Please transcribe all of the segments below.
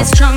Let's try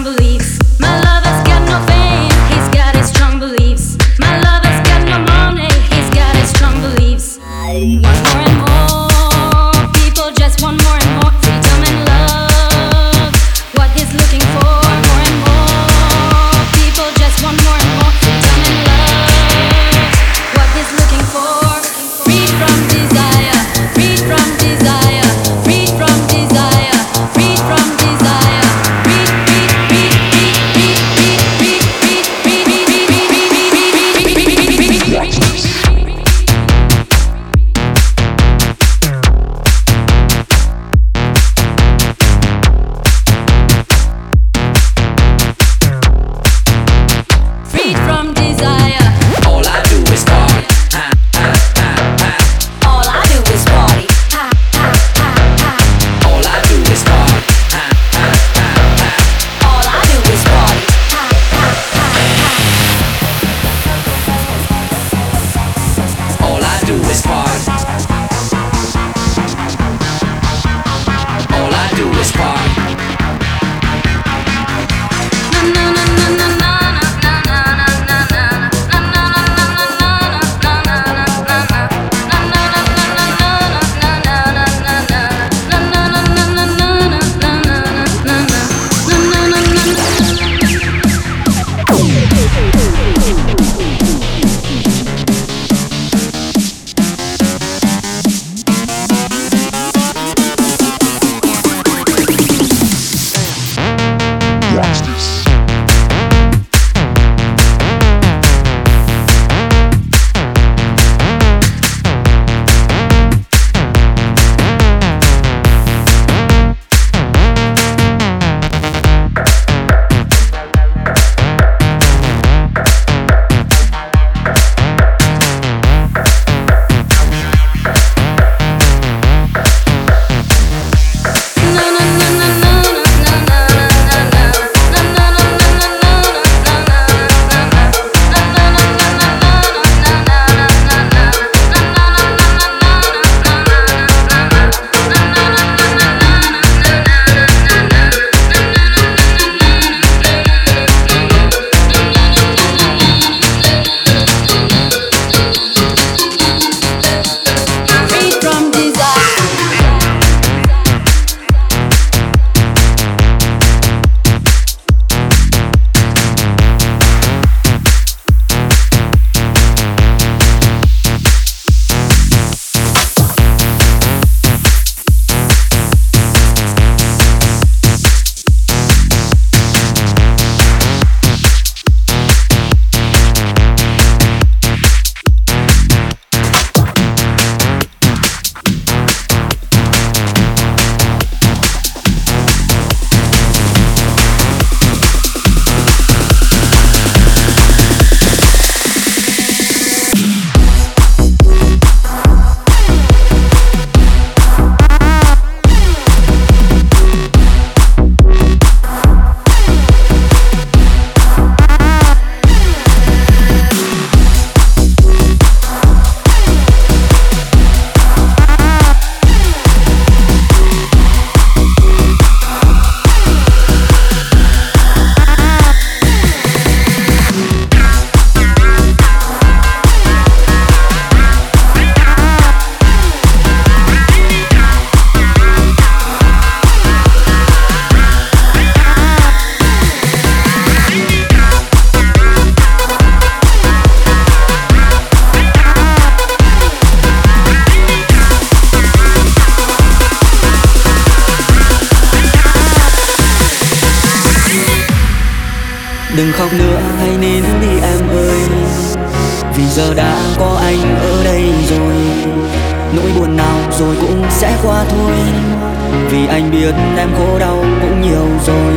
biết em khổ đau cũng nhiều rồi.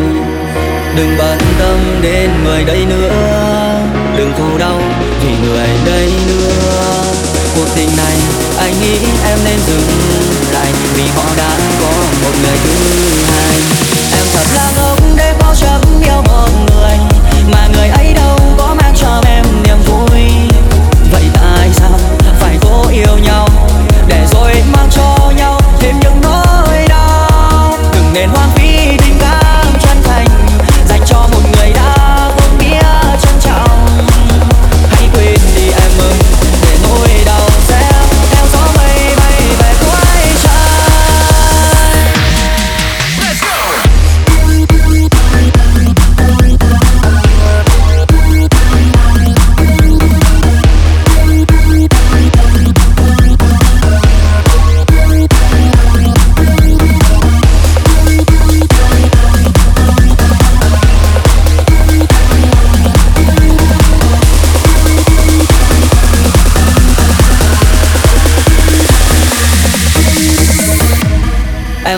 Đừng bận tâm đến người đây nữa. Đừng khổ đau vì người đây nữa. Cuộc tình này, anh nghĩ em nên dừng lại Vì họ đã có một người thứ hai. Em thật là ngốc để có chấp yêu một người, Mà người ấy đâu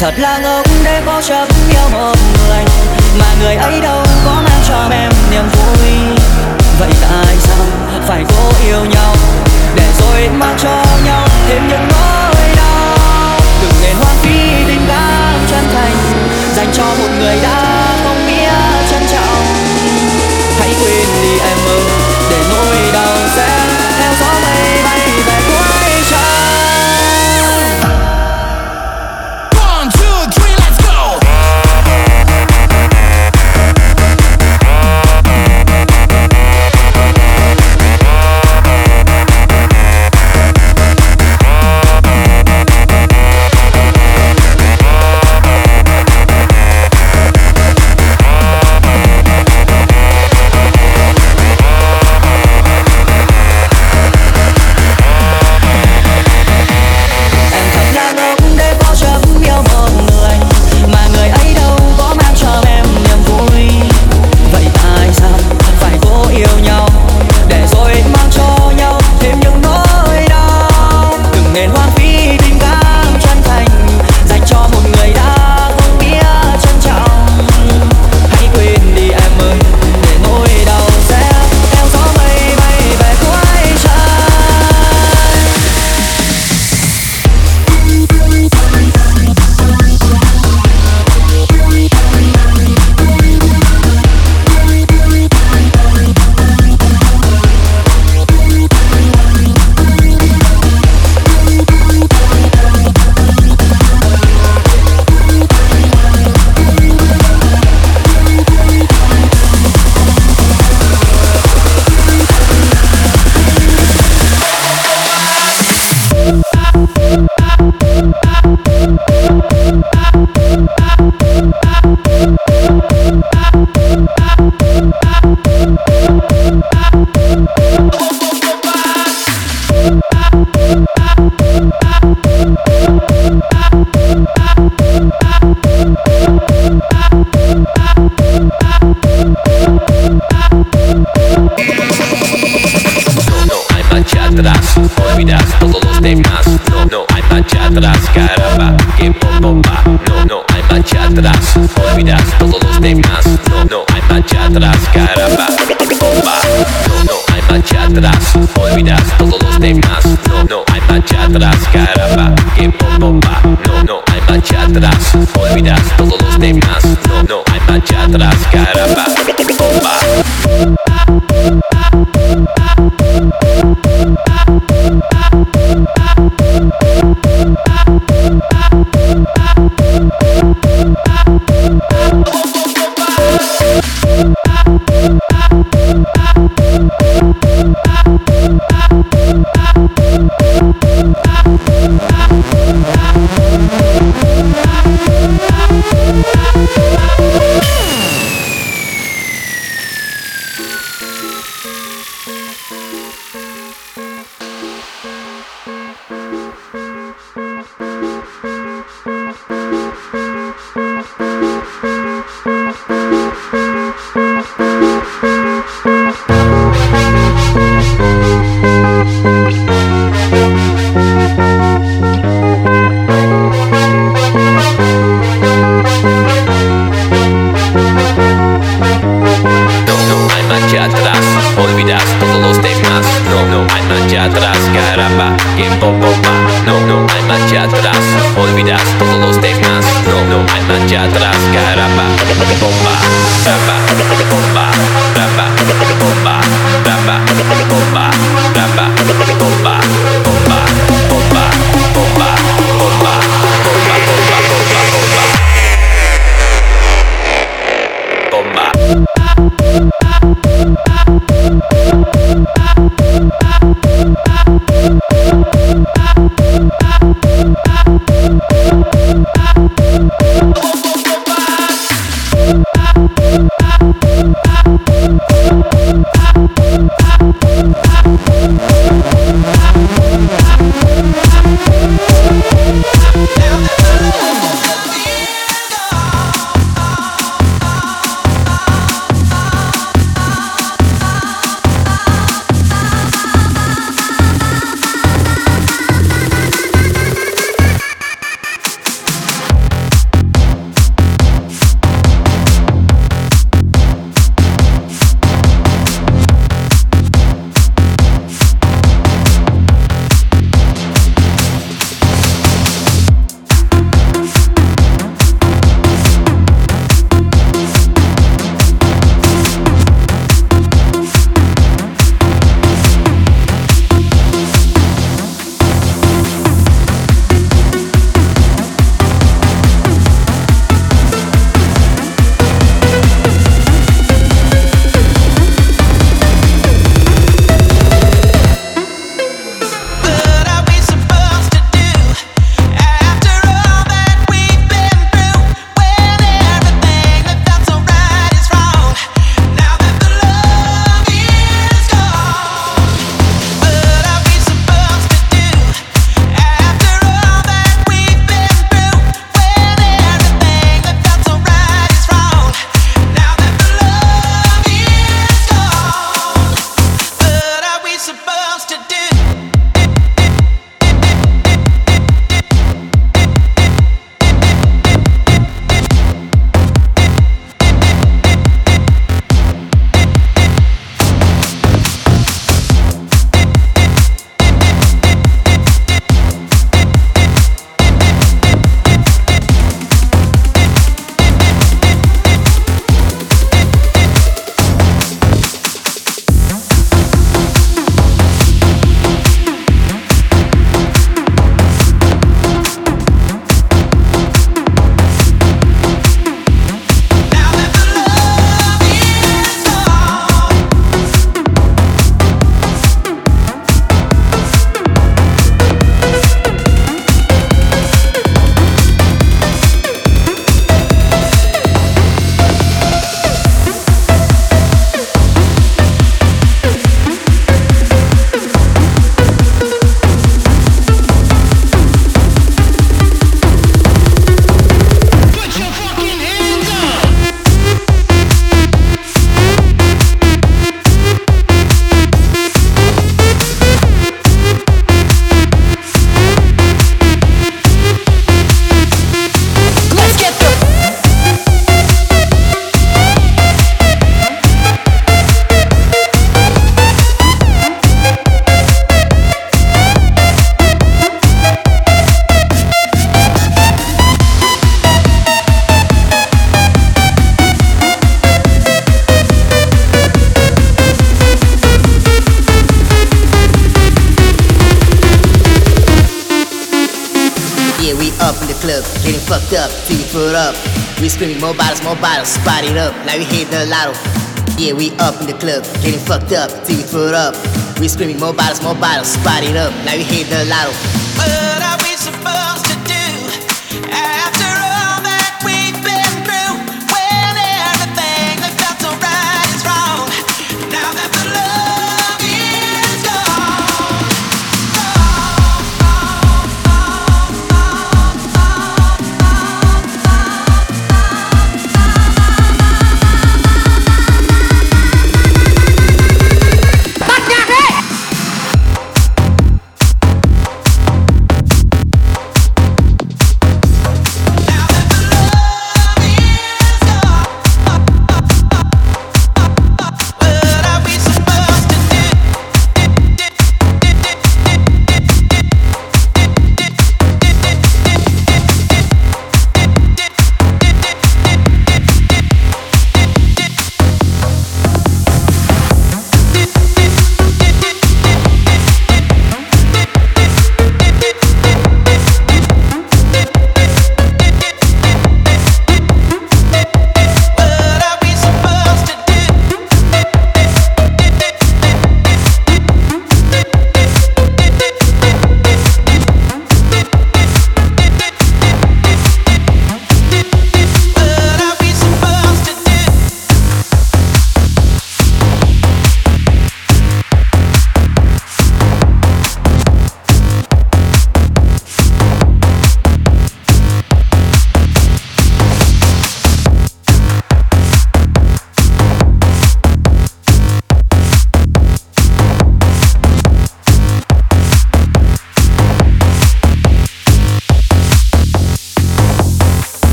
thật là atrás, olvidas todos los demás. No, no hay marcha atrás, caramba, que bomba. No, no hay marcha atrás, olvidas todos los demás. No, no hay marcha atrás, caramba, bomba. No, no hay marcha atrás, olvidas todos los demás. No, no hay marcha atrás, caramba, que bomba. No, no hay marcha atrás, olvidas todos los demás. No, no hay marcha atrás, caramba, bomba. up, getting fucked up till you put up. We screaming more bottles, more bottles, spot it up. Now we hit the lotto. Yeah, we up in the club, getting fucked up till you put up. We screaming more bottles, more bottles, spot it up. Now we hit the lotto. Uh!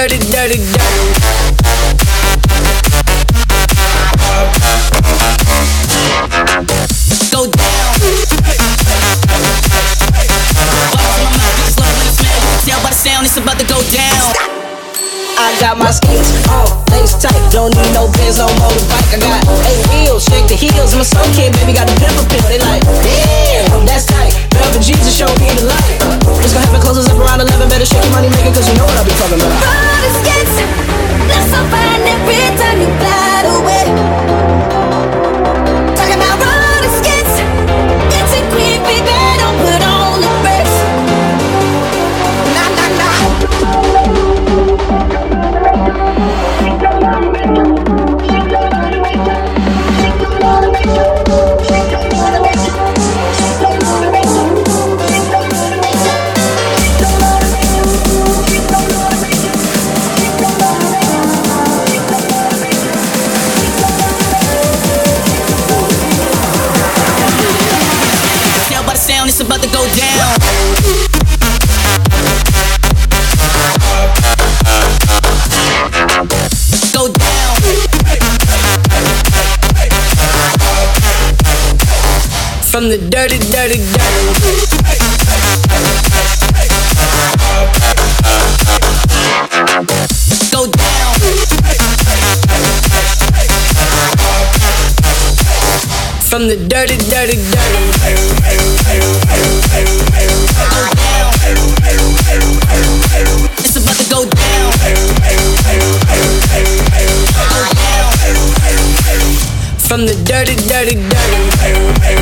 Dirty, dirty, dirty. Go down. Tell by the sound it's about to go down. I got my skates on, lace tight. Don't need no Benz, no motorbike. I got eight wheels, shake the heels. My son kid, baby, got a pimple pill. They like, damn, that's tight. Velvet Jesus show me the light. Just gonna it closes up around 11. Better shake your money making, cause you know what I be talking about. Look so fine every time you glide away. From the dirty, dirty, dirty. Go down. It's about to go down. Go down. From the dirty, dirty, dirty.